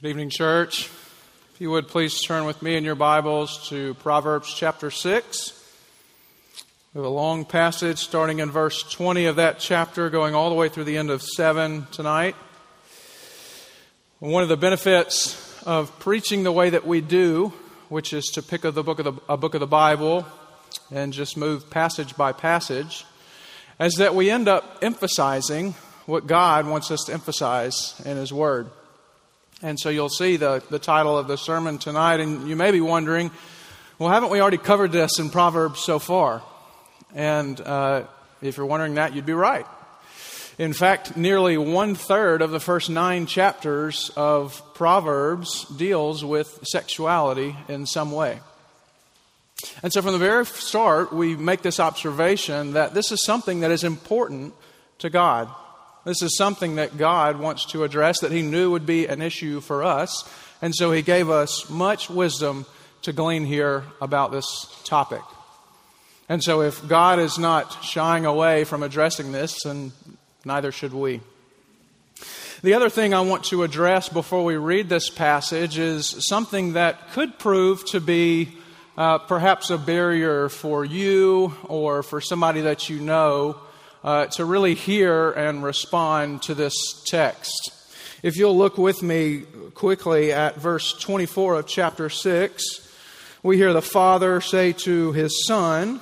Good evening, church. If you would please turn with me in your Bibles to Proverbs chapter 6. We have a long passage starting in verse 20 of that chapter, going all the way through the end of 7 tonight. One of the benefits of preaching the way that we do, which is to pick the book of the, a book of the Bible and just move passage by passage, is that we end up emphasizing what God wants us to emphasize in His Word. And so you'll see the, the title of the sermon tonight, and you may be wondering, well, haven't we already covered this in Proverbs so far? And uh, if you're wondering that, you'd be right. In fact, nearly one third of the first nine chapters of Proverbs deals with sexuality in some way. And so from the very start, we make this observation that this is something that is important to God. This is something that God wants to address that He knew would be an issue for us. And so He gave us much wisdom to glean here about this topic. And so if God is not shying away from addressing this, then neither should we. The other thing I want to address before we read this passage is something that could prove to be uh, perhaps a barrier for you or for somebody that you know uh, to really hear and respond to this text. If you'll look with me quickly at verse 24 of chapter 6, we hear the Father say to his Son,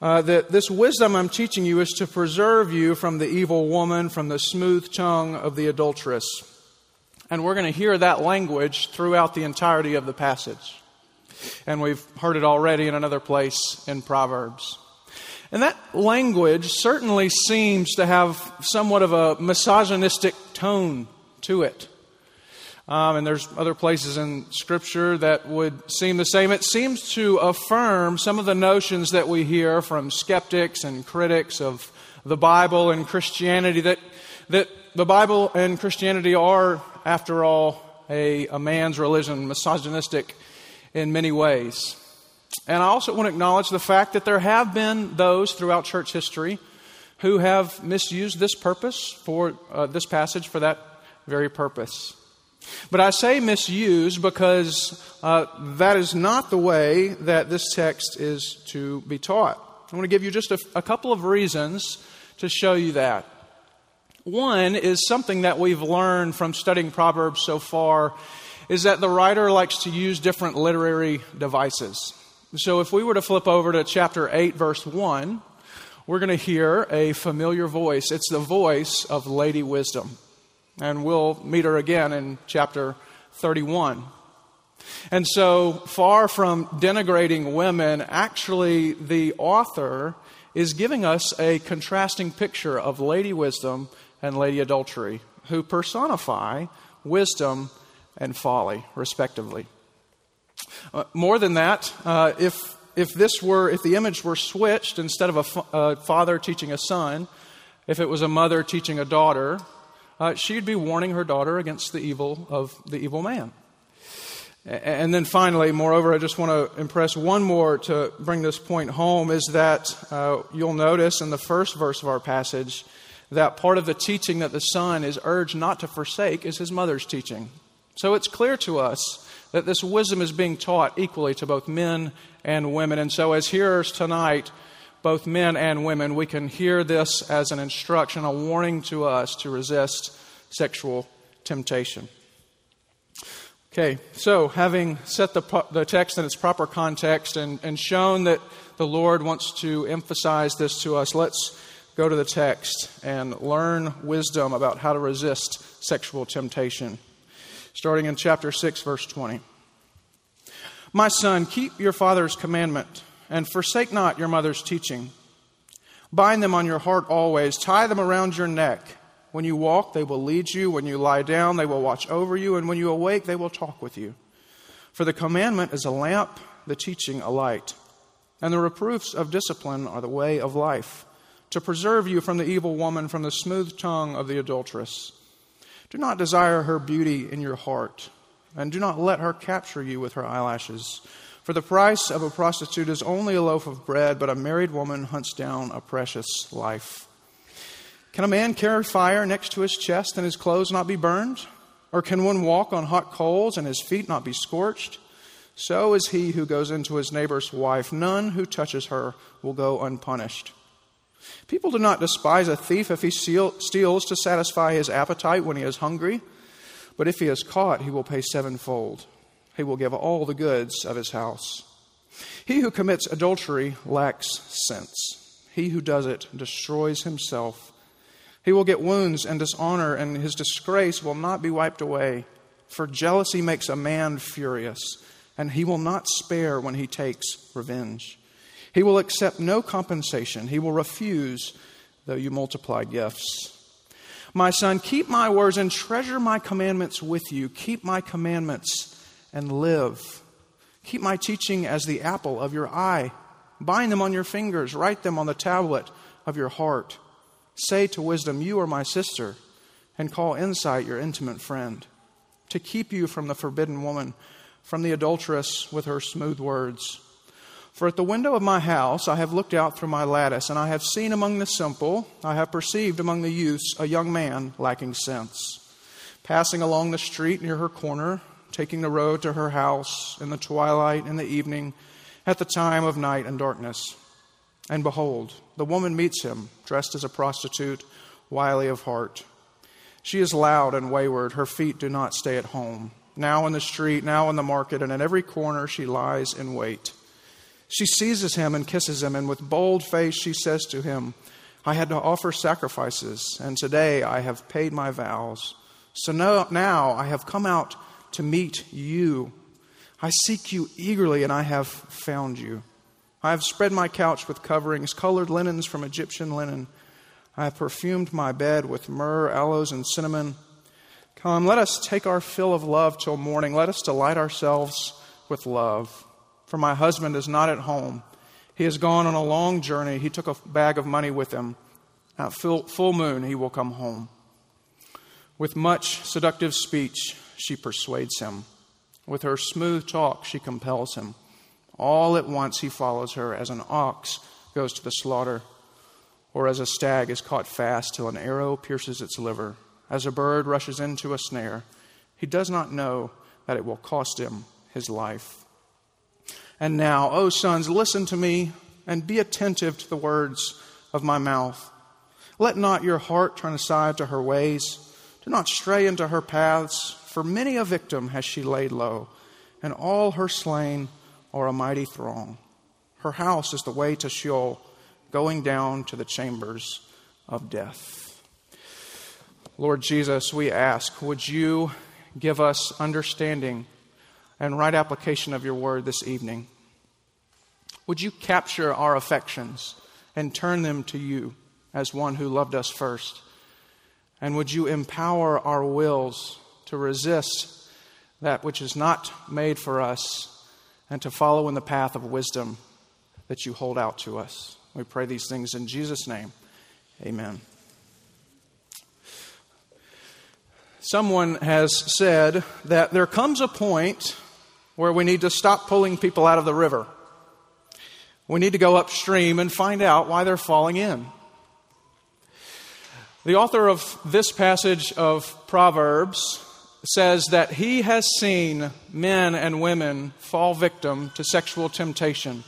uh, that this wisdom I'm teaching you is to preserve you from the evil woman, from the smooth tongue of the adulteress. And we're going to hear that language throughout the entirety of the passage. And we've heard it already in another place in Proverbs. And that language certainly seems to have somewhat of a misogynistic tone to it. Um, and there's other places in Scripture that would seem the same. It seems to affirm some of the notions that we hear from skeptics and critics of the Bible and Christianity that, that the Bible and Christianity are, after all, a, a man's religion, misogynistic in many ways. And I also want to acknowledge the fact that there have been those throughout church history who have misused this purpose for uh, this passage for that very purpose. But I say misuse because uh, that is not the way that this text is to be taught. I want to give you just a, a couple of reasons to show you that. One is something that we've learned from studying Proverbs so far is that the writer likes to use different literary devices. So if we were to flip over to chapter 8, verse 1, we're going to hear a familiar voice. It's the voice of Lady Wisdom. And we'll meet her again in chapter 31. And so, far from denigrating women, actually, the author is giving us a contrasting picture of Lady Wisdom and Lady Adultery, who personify wisdom and folly, respectively. Uh, more than that, uh, if, if this were, if the image were switched instead of a, father teaching a son, if it was a mother teaching a daughter, uh, she'd be warning her daughter against the evil of the evil man. And then finally, moreover, I just want to impress one more to bring this point home is that uh, you'll notice in the first verse of our passage that part of the teaching that the son is urged not to forsake is his mother's teaching. So it's clear to us that this wisdom is being taught equally to both men and women. And so, as hearers tonight, both men and women, we can hear this as an instruction, a warning to us to resist sexual temptation. Okay, so having set the, the text in its proper context and, and shown that the Lord wants to emphasize this to us, let's go to the text and learn wisdom about how to resist sexual temptation starting in chapter 6, verse 20. My son, keep your father's commandment and forsake not your mother's teaching. Bind them on your heart always, tie them around your neck. When you walk, they will lead you. When you lie down, they will watch over you. And when you awake, they will talk with you. For the commandment is a lamp, the teaching a light. And the reproofs of discipline are the way of life, to preserve you from the evil woman, from the smooth tongue of the adulteress. Do not desire her beauty in your heart, and do not let her capture you with her eyelashes. For the price of a prostitute is only a loaf of bread, but a married woman hunts down a precious life. Can a man carry fire next to his chest and his clothes not be burned? Or can one walk on hot coals and his feet not be scorched? So is he who goes into his neighbor's wife. None who touches her will go unpunished. People do not despise a thief if he steals to satisfy his appetite when he is hungry, but if he is caught, he will pay sevenfold. He will give all the goods of his house. He who commits adultery lacks sense. He who does it destroys himself. He will get wounds and dishonor, and his disgrace will not be wiped away. For jealousy makes a man furious, and he will not spare when he takes revenge. He will accept no compensation. He will refuse, though you multiply gifts. My son, keep my words and treasure my commandments with you. Keep my commandments and live. Keep my teaching as the apple of your eye. Bind them on your fingers, write them on the tablet of your heart. Say to wisdom, You are my sister, and call insight your intimate friend, to keep you from the forbidden woman, from the adulteress with her smooth words. For at the window of my house I have looked out through my lattice, and I have seen among the simple, I have perceived among the youths a young man lacking sense. Passing along the street near her corner, taking the road to her house in the twilight in the evening, at the time of night and darkness. And behold, the woman meets him, dressed as a prostitute, wily of heart. She is loud and wayward. Her feet do not stay at home. Now in the street, now in the market, and in every corner she lies in wait. She seizes him and kisses him, and with bold face she says to him, I had to offer sacrifices, and today I have paid my vows. So now I have come out to meet you. I seek you eagerly, and I have found you. I have spread my couch with coverings, colored linens from Egyptian linen. I have perfumed my bed with myrrh, aloes, and cinnamon. Come, let us take our fill of love till morning. Let us delight ourselves with love. For my husband is not at home. He has gone on a long journey. He took a bag of money with him. At full, full moon, he will come home. With much seductive speech, she persuades him. With her smooth talk, she compels him. All at once he follows her as an ox goes to the slaughter, or as a stag is caught fast till an arrow pierces its liver, as a bird rushes into a snare. He does not know that it will cost him his life. And now, O sons, listen to me and be attentive to the words of my mouth. Let not your heart turn aside to her ways. Do not stray into her paths, for many a victim has she laid low, and all her slain are a mighty throng. Her house is the way to Sheol, going down to the chambers of death. Lord Jesus, we ask, would you give us understanding and right application of your word this evening? Would you capture our affections and turn them to you as one who loved us first? And would you empower our wills to resist that which is not made for us and to follow in the path of wisdom that you hold out to us. We pray these things in Jesus' name. Amen. Someone has said that there comes a point where we need to stop pulling people out of the river. We need to go upstream and find out why they're falling in. The author of this passage of Proverbs says that he has seen men and women fall victim to sexual temptation.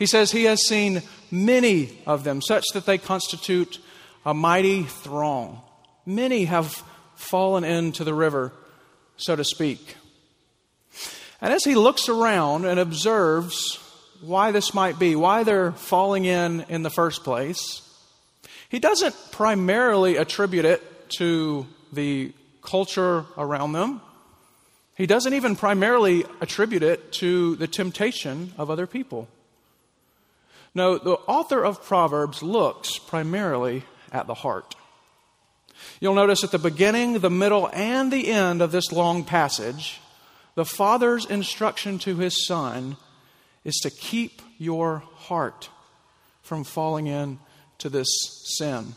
He says he has seen many of them, such that they constitute a mighty throng. Many have fallen into the river, so to speak. And as he looks around and observes why this might be, why they're falling in in the first place, he doesn't primarily attribute it to the culture around them. He doesn't even primarily attribute it to the temptation of other people. No, the author of Proverbs looks primarily at the heart. You'll notice at the beginning, the middle, and the end of this long passage, the father's instruction to his son is to keep your heart from falling into this sin.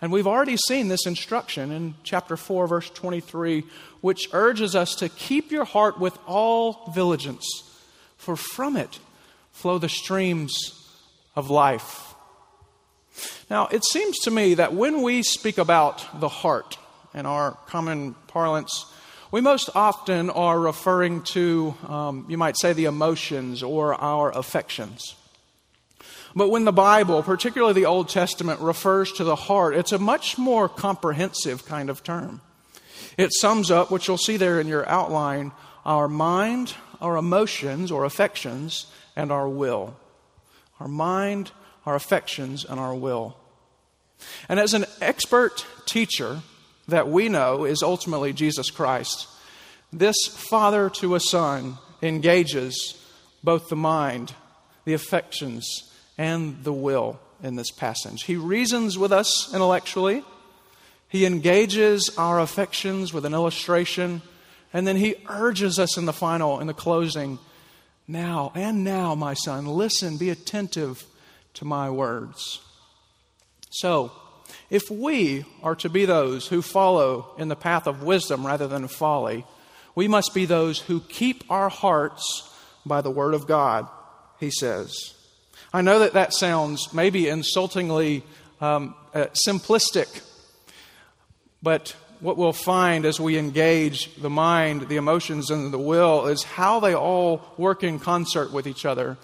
And we've already seen this instruction in chapter 4, verse 23, which urges us to keep your heart with all diligence, for from it flow the streams of life. Now, it seems to me that when we speak about the heart in our common parlance, we most often are referring to, um, you might say, the emotions or our affections. But when the Bible, particularly the Old Testament, refers to the heart, it's a much more comprehensive kind of term. It sums up, which you'll see there in your outline, our mind, our emotions or affections, and our will. Our mind, our affections, and our will. And as an expert teacher that we know is ultimately Jesus Christ, this father to a son engages both the mind, the affections, and the will in this passage. He reasons with us intellectually, he engages our affections with an illustration, and then he urges us in the final, in the closing, now and now, my son, listen, be attentive to my words. So, if we are to be those who follow in the path of wisdom rather than folly, we must be those who keep our hearts by the word of God, he says. I know that that sounds maybe insultingly um, uh, simplistic, but what we'll find as we engage the mind, the emotions, and the will is how they all work in concert with each other.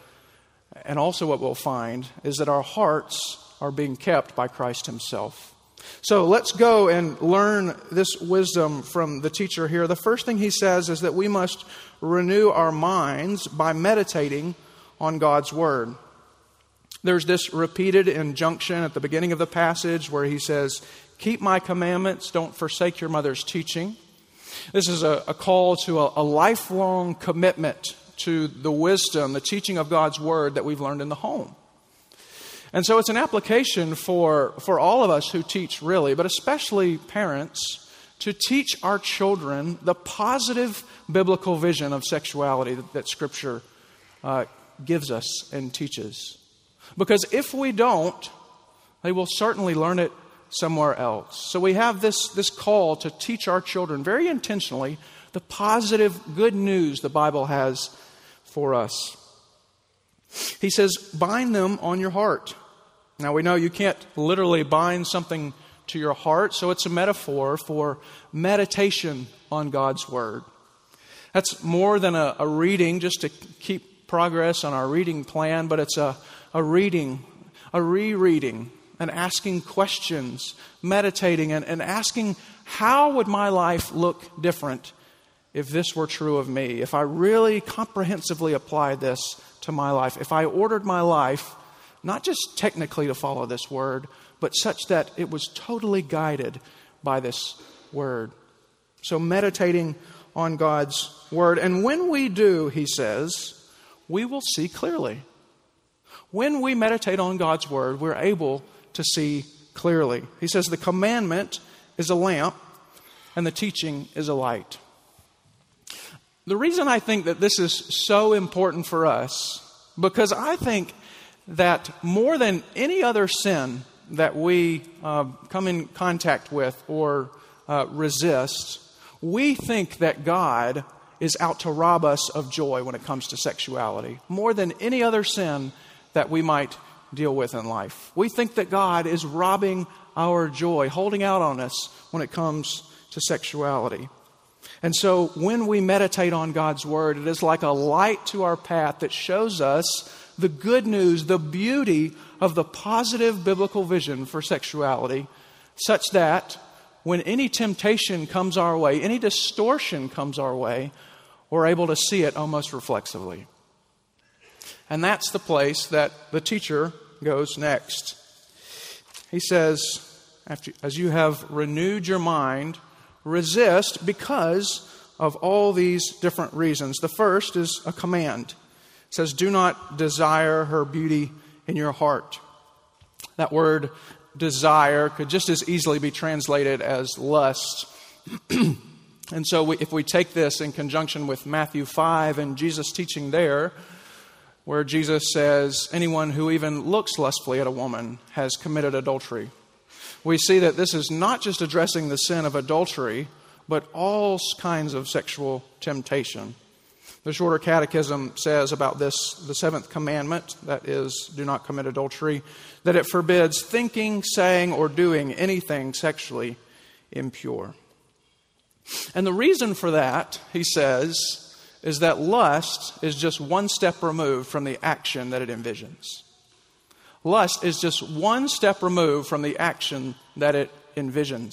And also, what we'll find is that our hearts are being kept by Christ Himself. So let's go and learn this wisdom from the teacher here. The first thing he says is that we must renew our minds by meditating on God's Word. There's this repeated injunction at the beginning of the passage where he says, Keep my commandments, don't forsake your mother's teaching. This is a, a call to a, a lifelong commitment to the wisdom, the teaching of God's word that we've learned in the home. And so it's an application for, for all of us who teach, really, but especially parents, to teach our children the positive biblical vision of sexuality that, that Scripture uh, gives us and teaches. Because if we don't, they will certainly learn it somewhere else. So we have this, this call to teach our children very intentionally the positive good news the Bible has for us. He says, bind them on your heart. Now we know you can't literally bind something to your heart, so it's a metaphor for meditation on God's Word. That's more than a, a reading just to keep progress on our reading plan, but it's a, a reading, a rereading, and asking questions, meditating, and, and asking, how would my life look different if this were true of me? If I really comprehensively applied this to my life, if I ordered my life not just technically to follow this word, but such that it was totally guided by this word. So, meditating on God's word. And when we do, he says, we will see clearly. When we meditate on God's word, we're able to see clearly. He says the commandment is a lamp and the teaching is a light. The reason I think that this is so important for us, because I think that more than any other sin that we uh, come in contact with or uh, resist, we think that God is out to rob us of joy when it comes to sexuality. More than any other sin that we might deal with in life. We think that God is robbing our joy, holding out on us when it comes to sexuality. And so when we meditate on God's Word, it is like a light to our path that shows us the good news, the beauty of the positive biblical vision for sexuality, such that when any temptation comes our way, any distortion comes our way, we're able to see it almost reflexively. And that's the place that the teacher goes next. He says, as you have renewed your mind, resist because of all these different reasons. The first is a command. It says, Do not desire her beauty in your heart. That word desire could just as easily be translated as lust. and so, we, if we take this in conjunction with Matthew 5 and Jesus' teaching there, where Jesus says, Anyone who even looks lustfully at a woman has committed adultery. We see that this is not just addressing the sin of adultery, but all kinds of sexual temptation. The Shorter Catechism says about this, the seventh commandment, that is, do not commit adultery, that it forbids thinking, saying, or doing anything sexually impure. And the reason for that, he says, is that lust is just one step removed from the action that it envisions. Lust is just one step removed from the action that it envisions.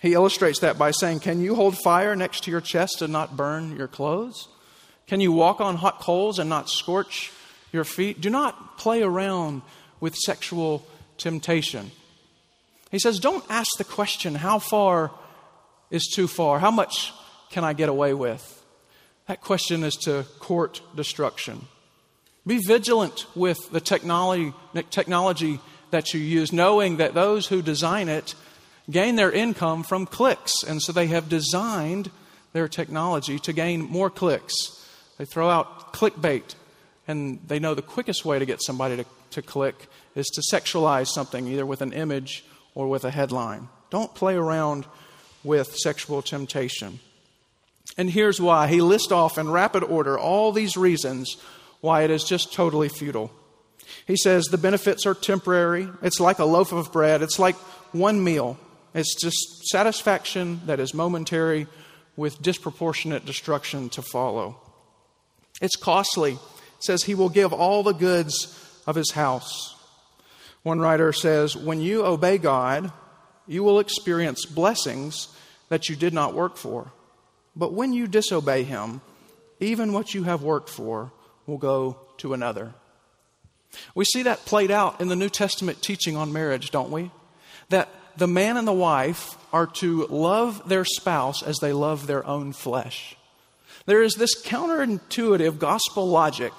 He illustrates that by saying, Can you hold fire next to your chest and not burn your clothes? Can you walk on hot coals and not scorch your feet? Do not play around with sexual temptation. He says, Don't ask the question, How far is too far? How much can I get away with? That question is to court destruction. Be vigilant with the technology, technology that you use, knowing that those who design it gain their income from clicks. And so they have designed their technology to gain more clicks. They throw out clickbait, and they know the quickest way to get somebody to, to click is to sexualize something, either with an image or with a headline. Don't play around with sexual temptation. And here's why. He lists off in rapid order all these reasons why it is just totally futile. He says the benefits are temporary. It's like a loaf of bread. It's like one meal. It's just satisfaction that is momentary with disproportionate destruction to follow. It's costly. It says he will give all the goods of his house. One writer says, When you obey God, you will experience blessings that you did not work for. But when you disobey him, even what you have worked for will go to another. We see that played out in the New Testament teaching on marriage, don't we? That the man and the wife are to love their spouse as they love their own flesh. There is this counterintuitive gospel logic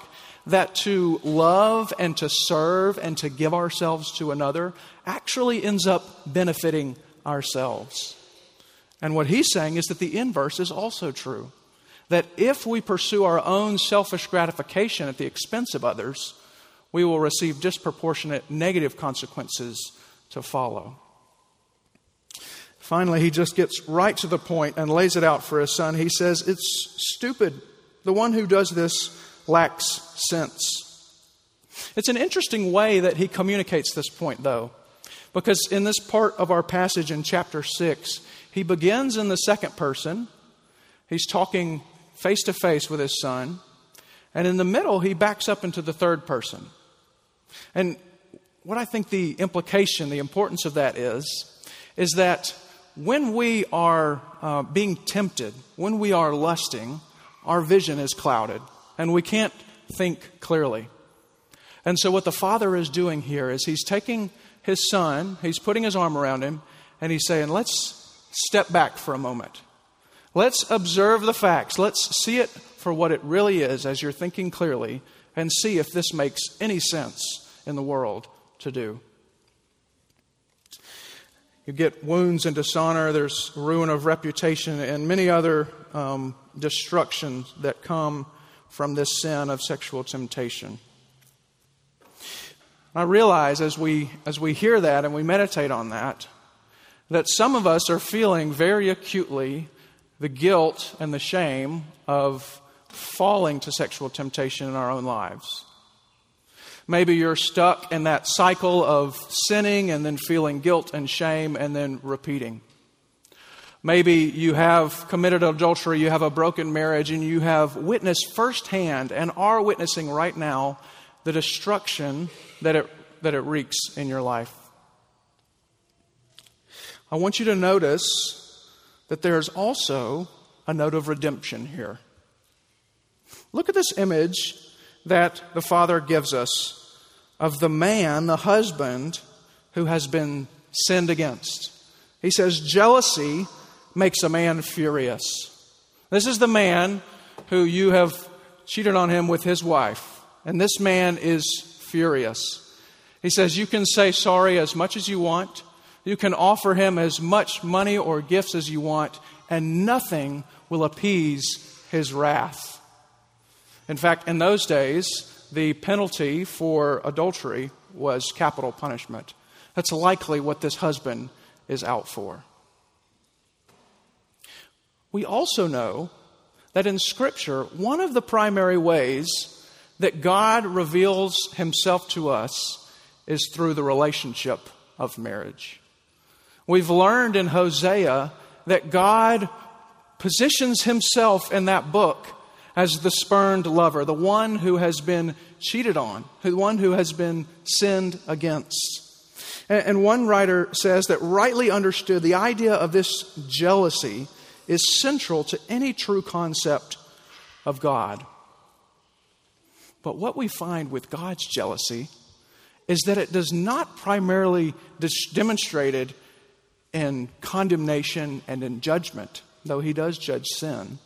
that to love and to serve and to give ourselves to another actually ends up benefiting ourselves. And what he's saying is that the inverse is also true. That if we pursue our own selfish gratification at the expense of others, we will receive disproportionate negative consequences to follow. Finally, he just gets right to the point and lays it out for his son. He says, It's stupid. The one who does this lacks sense. It's an interesting way that he communicates this point, though, because in this part of our passage in chapter 6, he begins in the second person. He's talking face to face with his son. And in the middle, he backs up into the third person. And what I think the implication, the importance of that is, is that when we are uh, being tempted, when we are lusting, our vision is clouded and we can't think clearly. And so, what the father is doing here is he's taking his son, he's putting his arm around him, and he's saying, Let's step back for a moment. Let's observe the facts. Let's see it for what it really is as you're thinking clearly and see if this makes any sense in the world to do. You get wounds and dishonor, there's ruin of reputation, and many other um, destructions that come from this sin of sexual temptation. I realize as we, as we hear that and we meditate on that, that some of us are feeling very acutely the guilt and the shame of falling to sexual temptation in our own lives. Maybe you're stuck in that cycle of sinning and then feeling guilt and shame and then repeating. Maybe you have committed adultery, you have a broken marriage, and you have witnessed firsthand and are witnessing right now the destruction that it, that it wreaks in your life. I want you to notice that there's also a note of redemption here. Look at this image that the Father gives us of the man, the husband, who has been sinned against. He says, Jealousy makes a man furious. This is the man who you have cheated on him with his wife, and this man is furious. He says, You can say sorry as much as you want. You can offer him as much money or gifts as you want, and nothing will appease his wrath. In fact, in those days, the penalty for adultery was capital punishment. That's likely what this husband is out for. We also know that in Scripture, one of the primary ways that God reveals himself to us is through the relationship of marriage. We've learned in Hosea that God positions himself in that book as the spurned lover, the one who has been cheated on, the one who has been sinned against. And one writer says that rightly understood, the idea of this jealousy is central to any true concept of God. But what we find with God's jealousy is that it does not primarily demonstrated in condemnation and in judgment, though he does judge sin,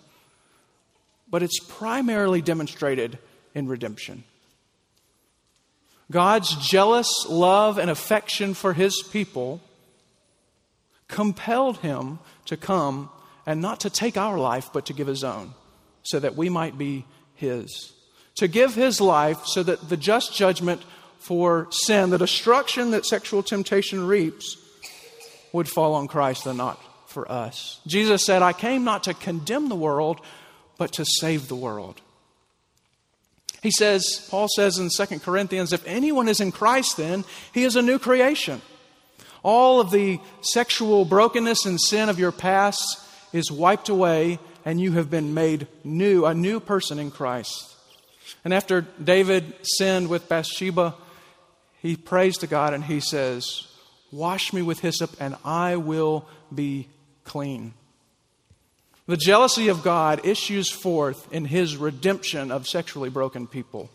but it's primarily demonstrated in redemption. God's jealous love and affection for his people compelled him to come and not to take our life, but to give his own, so that we might be his. To give his life so that the just judgment for sin, the destruction that sexual temptation reaps, would fall on Christ and not for us. Jesus said, I came not to condemn the world, but to save the world. He says, Paul says in 2 Corinthians, if anyone is in Christ, then he is a new creation. All of the sexual brokenness and sin of your past is wiped away, and you have been made new, a new person in Christ. And after David sinned with Bathsheba, he prays to God and he says, Wash me with hyssop, and I will be clean. The jealousy of God issues forth in his redemption of sexually broken people.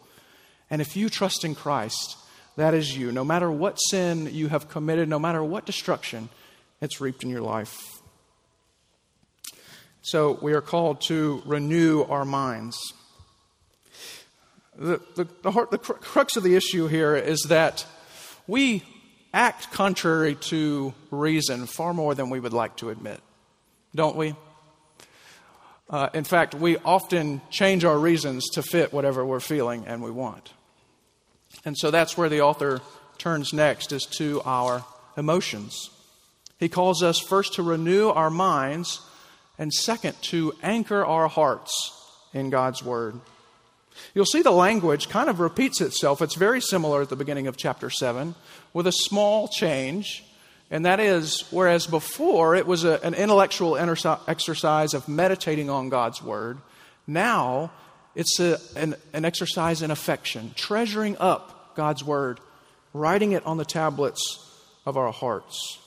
And if you trust in Christ, that is you. No matter what sin you have committed, no matter what destruction, it's reaped in your life. So we are called to renew our minds. The, the, the, heart, the crux of the issue here is that we act contrary to reason far more than we would like to admit, don't we? Uh, in fact, we often change our reasons to fit whatever we're feeling and we want. And so that's where the author turns next is to our emotions. He calls us first to renew our minds and second to anchor our hearts in God's word. You'll see the language kind of repeats itself. It's very similar at the beginning of chapter 7 with a small change and that is, whereas before it was a, an intellectual exercise of meditating on God's Word, now it's a, an, an exercise in affection, treasuring up God's Word, writing it on the tablets of our hearts.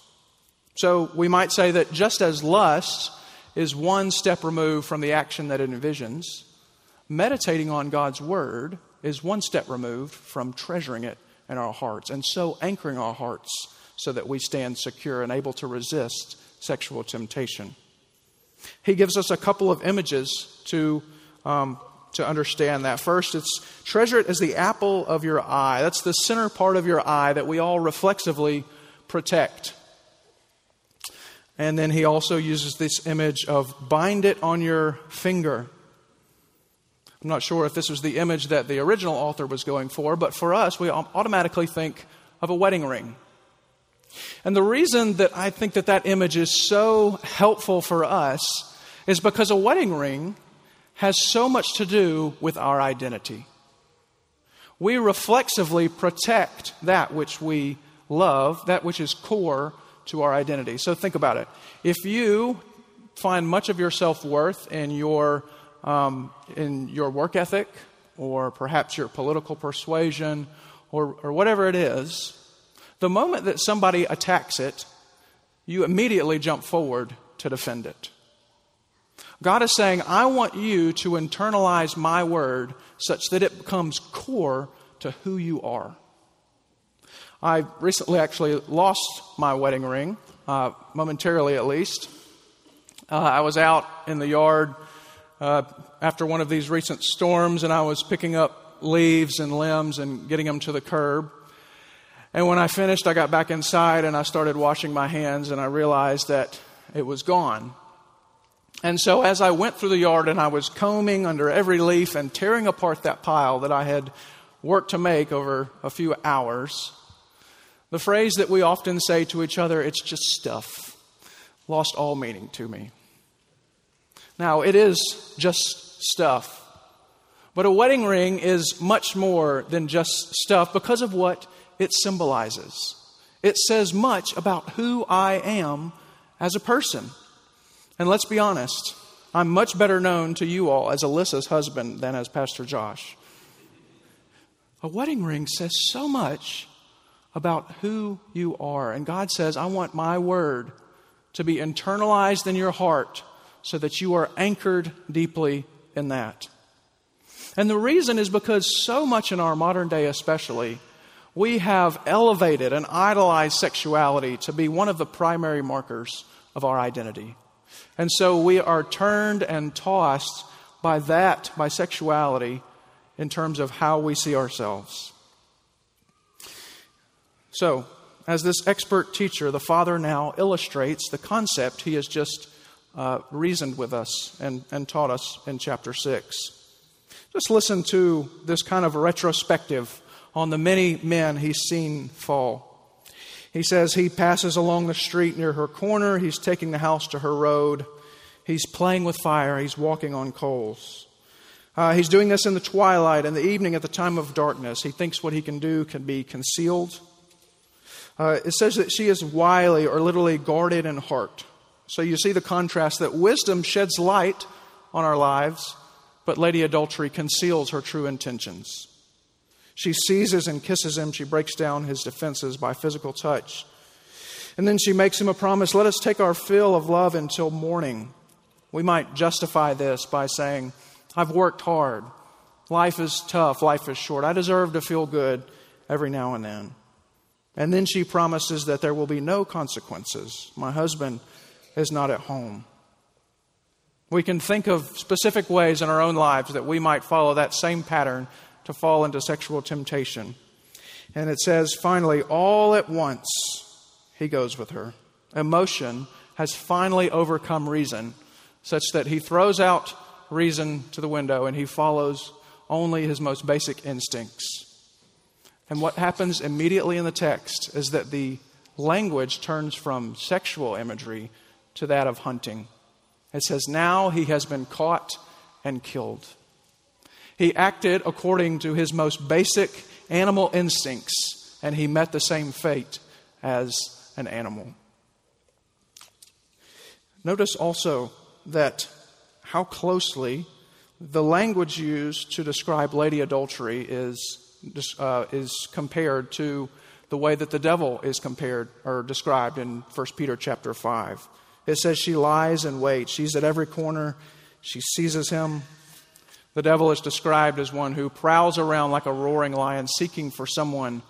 So we might say that just as lust is one step removed from the action that it envisions, meditating on God's Word is one step removed from treasuring it in our hearts, and so anchoring our hearts so that we stand secure and able to resist sexual temptation. He gives us a couple of images to, um, to understand that. First, it's treasure it as the apple of your eye. That's the center part of your eye that we all reflexively protect. And then he also uses this image of bind it on your finger. I'm not sure if this was the image that the original author was going for, but for us, we automatically think of a wedding ring. And the reason that I think that that image is so helpful for us is because a wedding ring has so much to do with our identity. We reflexively protect that which we love, that which is core to our identity. So think about it. If you find much of your self worth in your um, in your work ethic, or perhaps your political persuasion, or, or whatever it is, the moment that somebody attacks it, you immediately jump forward to defend it. God is saying, I want you to internalize my word such that it becomes core to who you are. I recently actually lost my wedding ring, uh, momentarily at least. Uh, I was out in the yard uh, after one of these recent storms, and I was picking up leaves and limbs and getting them to the curb. And when I finished, I got back inside and I started washing my hands and I realized that it was gone. And so as I went through the yard and I was combing under every leaf and tearing apart that pile that I had worked to make over a few hours, the phrase that we often say to each other, it's just stuff, lost all meaning to me. Now, it is just stuff. But a wedding ring is much more than just stuff because of what it symbolizes. It says much about who I am as a person. And let's be honest, I'm much better known to you all as Alyssa's husband than as Pastor Josh. A wedding ring says so much about who you are. And God says, I want my word to be internalized in your heart so that you are anchored deeply in that. And the reason is because so much in our modern day, especially, we have elevated and idolized sexuality to be one of the primary markers of our identity. And so we are turned and tossed by that, by sexuality, in terms of how we see ourselves. So, as this expert teacher, the Father now illustrates the concept he has just uh, reasoned with us and, and taught us in chapter 6. Just listen to this kind of retrospective on the many men he's seen fall. He says he passes along the street near her corner. He's taking the house to her road. He's playing with fire. He's walking on coals. Uh, he's doing this in the twilight, in the evening, at the time of darkness. He thinks what he can do can be concealed. Uh, it says that she is wily or literally guarded in heart. So you see the contrast that wisdom sheds light on our lives, but Lady Adultery conceals her true intentions. She seizes and kisses him. She breaks down his defenses by physical touch. And then she makes him a promise let us take our fill of love until morning. We might justify this by saying, I've worked hard. Life is tough. Life is short. I deserve to feel good every now and then. And then she promises that there will be no consequences. My husband is not at home. We can think of specific ways in our own lives that we might follow that same pattern to fall into sexual temptation. And it says, finally, all at once, he goes with her. Emotion has finally overcome reason, such that he throws out reason to the window and he follows only his most basic instincts. And what happens immediately in the text is that the language turns from sexual imagery to that of hunting. It says, Now he has been caught and killed. He acted according to his most basic animal instincts, and he met the same fate as an animal. Notice also that how closely the language used to describe lady adultery is, uh, is compared to the way that the devil is compared or described in 1 Peter chapter 5. It says she lies in wait. She's at every corner. She seizes him. The devil is described as one who prowls around like a roaring lion seeking for someone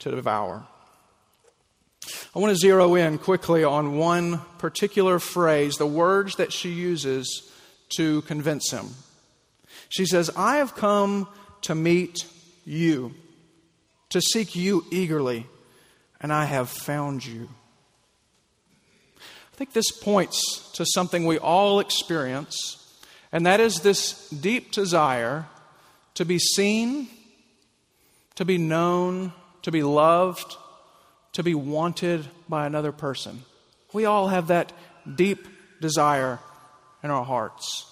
to devour. I want to zero in quickly on one particular phrase, the words that she uses to convince him. She says, I have come to meet you, to seek you eagerly, and I have found you. I think this points to something we all experience and that is this deep desire to be seen, to be known, to be loved, to be wanted by another person. We all have that deep desire in our hearts.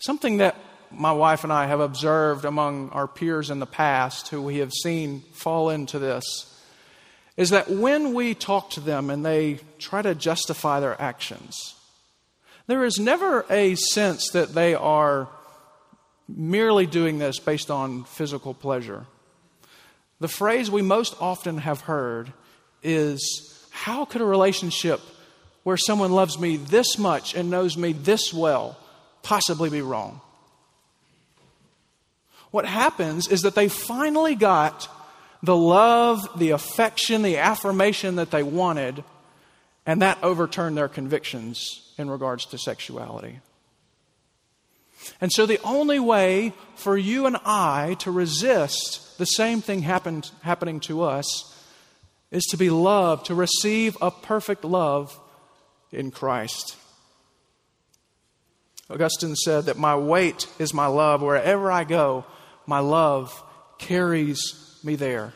Something that my wife and I have observed among our peers in the past who we have seen fall into this is that when we talk to them and they try to justify their actions, there is never a sense that they are merely doing this based on physical pleasure. The phrase we most often have heard is How could a relationship where someone loves me this much and knows me this well possibly be wrong? What happens is that they finally got the love, the affection, the affirmation that they wanted, and that overturned their convictions in regards to sexuality. And so, the only way for you and I to resist the same thing happened, happening to us is to be loved, to receive a perfect love in Christ. Augustine said that my weight is my love. Wherever I go, my love carries me there.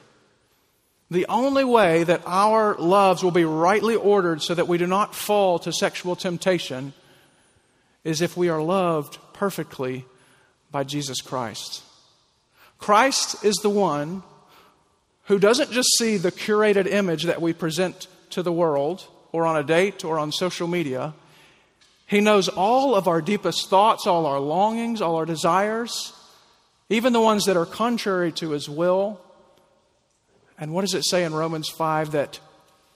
The only way that our loves will be rightly ordered so that we do not fall to sexual temptation is if we are loved perfectly by Jesus Christ. Christ is the one who doesn't just see the curated image that we present to the world or on a date or on social media. He knows all of our deepest thoughts, all our longings, all our desires, even the ones that are contrary to His will. And what does it say in Romans 5 that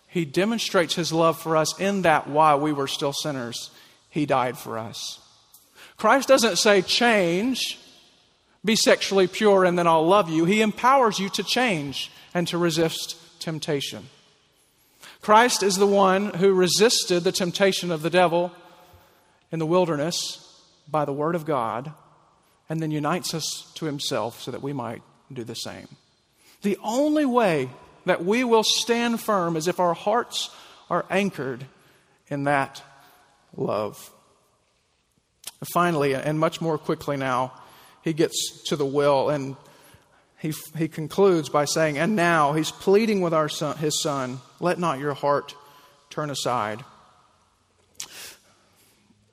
He demonstrates His love for us in that while we were still sinners, He died for us? Christ doesn't say change, be sexually pure, and then I'll love you. He empowers you to change and to resist temptation. Christ is the one who resisted the temptation of the devil in the wilderness by the Word of God and then unites us to Himself so that we might do the same. The only way that we will stand firm is if our hearts are anchored in that love. Finally, and much more quickly now, he gets to the will and he, he concludes by saying, And now he's pleading with our son, his son, let not your heart turn aside.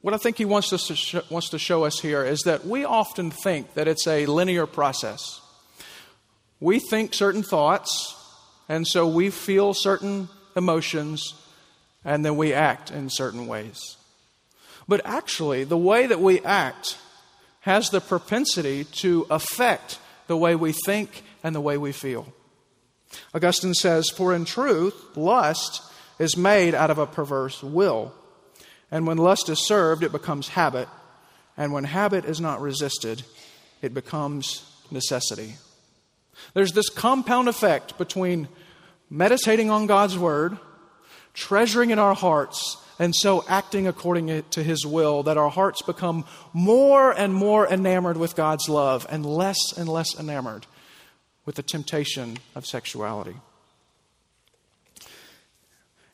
What I think he wants, us to sh- wants to show us here is that we often think that it's a linear process. We think certain thoughts, and so we feel certain emotions, and then we act in certain ways. But actually, the way that we act has the propensity to affect the way we think and the way we feel. Augustine says, For in truth, lust is made out of a perverse will. And when lust is served, it becomes habit. And when habit is not resisted, it becomes necessity. There's this compound effect between meditating on God's word, treasuring in our hearts, and so acting according to his will that our hearts become more and more enamored with God's love and less and less enamored with the temptation of sexuality.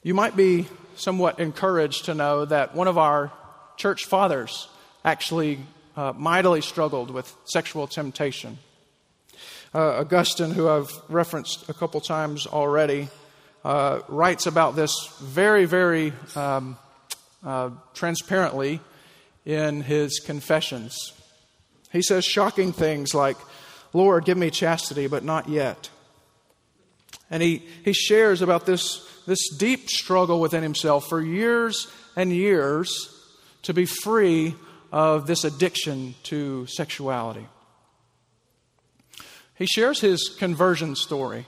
You might be somewhat encouraged to know that one of our church fathers actually uh, mightily struggled with sexual temptation. Uh, Augustine, who I've referenced a couple times already, uh, writes about this very, very um, uh, transparently in his confessions. He says shocking things like, Lord, give me chastity, but not yet. And he, he shares about this, this deep struggle within himself for years and years to be free of this addiction to sexuality. He shares his conversion story,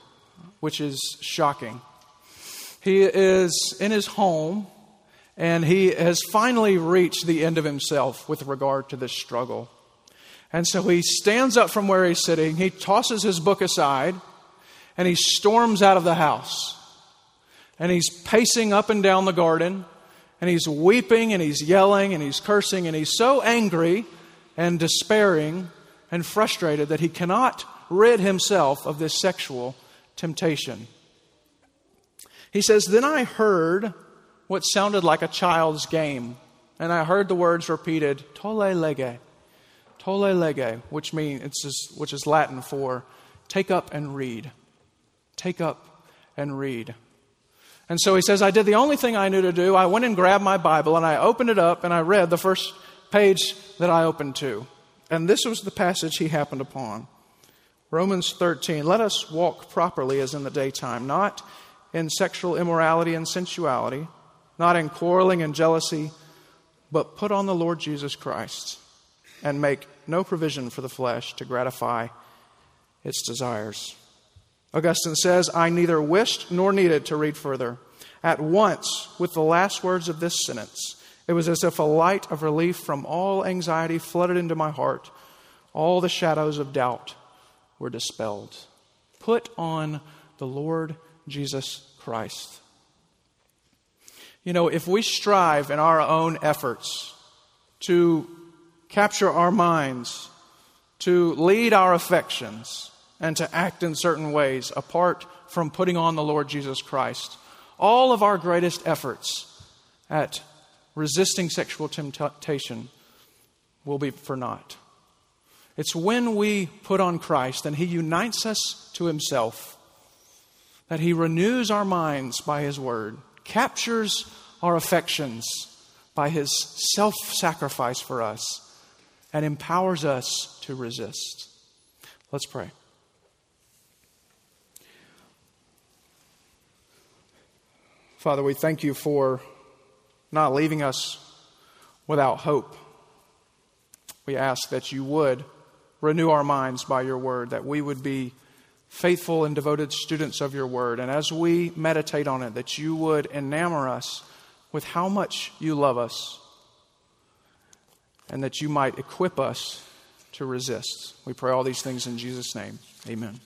which is shocking. He is in his home and he has finally reached the end of himself with regard to this struggle. And so he stands up from where he's sitting, he tosses his book aside, and he storms out of the house. And he's pacing up and down the garden, and he's weeping, and he's yelling, and he's cursing, and he's so angry and despairing and frustrated that he cannot rid himself of this sexual temptation. He says, Then I heard what sounded like a child's game, and I heard the words repeated, Tolle lege, tolle lege, which means which is Latin for take up and read. Take up and read. And so he says, I did the only thing I knew to do. I went and grabbed my Bible and I opened it up and I read the first page that I opened to. And this was the passage he happened upon. Romans 13. Let us walk properly as in the daytime, not in sexual immorality and sensuality, not in quarreling and jealousy, but put on the Lord Jesus Christ and make no provision for the flesh to gratify its desires. Augustine says, I neither wished nor needed to read further. At once, with the last words of this sentence, it was as if a light of relief from all anxiety flooded into my heart. All the shadows of doubt were dispelled. Put on the Lord Jesus Christ. You know, if we strive in our own efforts to capture our minds, to lead our affections, and to act in certain ways apart from putting on the Lord Jesus Christ, all of our greatest efforts at resisting sexual temptation will be for naught. It's when we put on Christ and He unites us to Himself, that He renews our minds by His Word, captures our affections by His self sacrifice for us, and empowers us to resist. Let's pray. Father, we thank you for not leaving us without hope. We ask that you would renew our minds by your word, that we would be faithful and devoted students of your word. And as we meditate on it, that you would enamor us with how much you love us and that you might equip us to resist. We pray all these things in Jesus' name. Amen.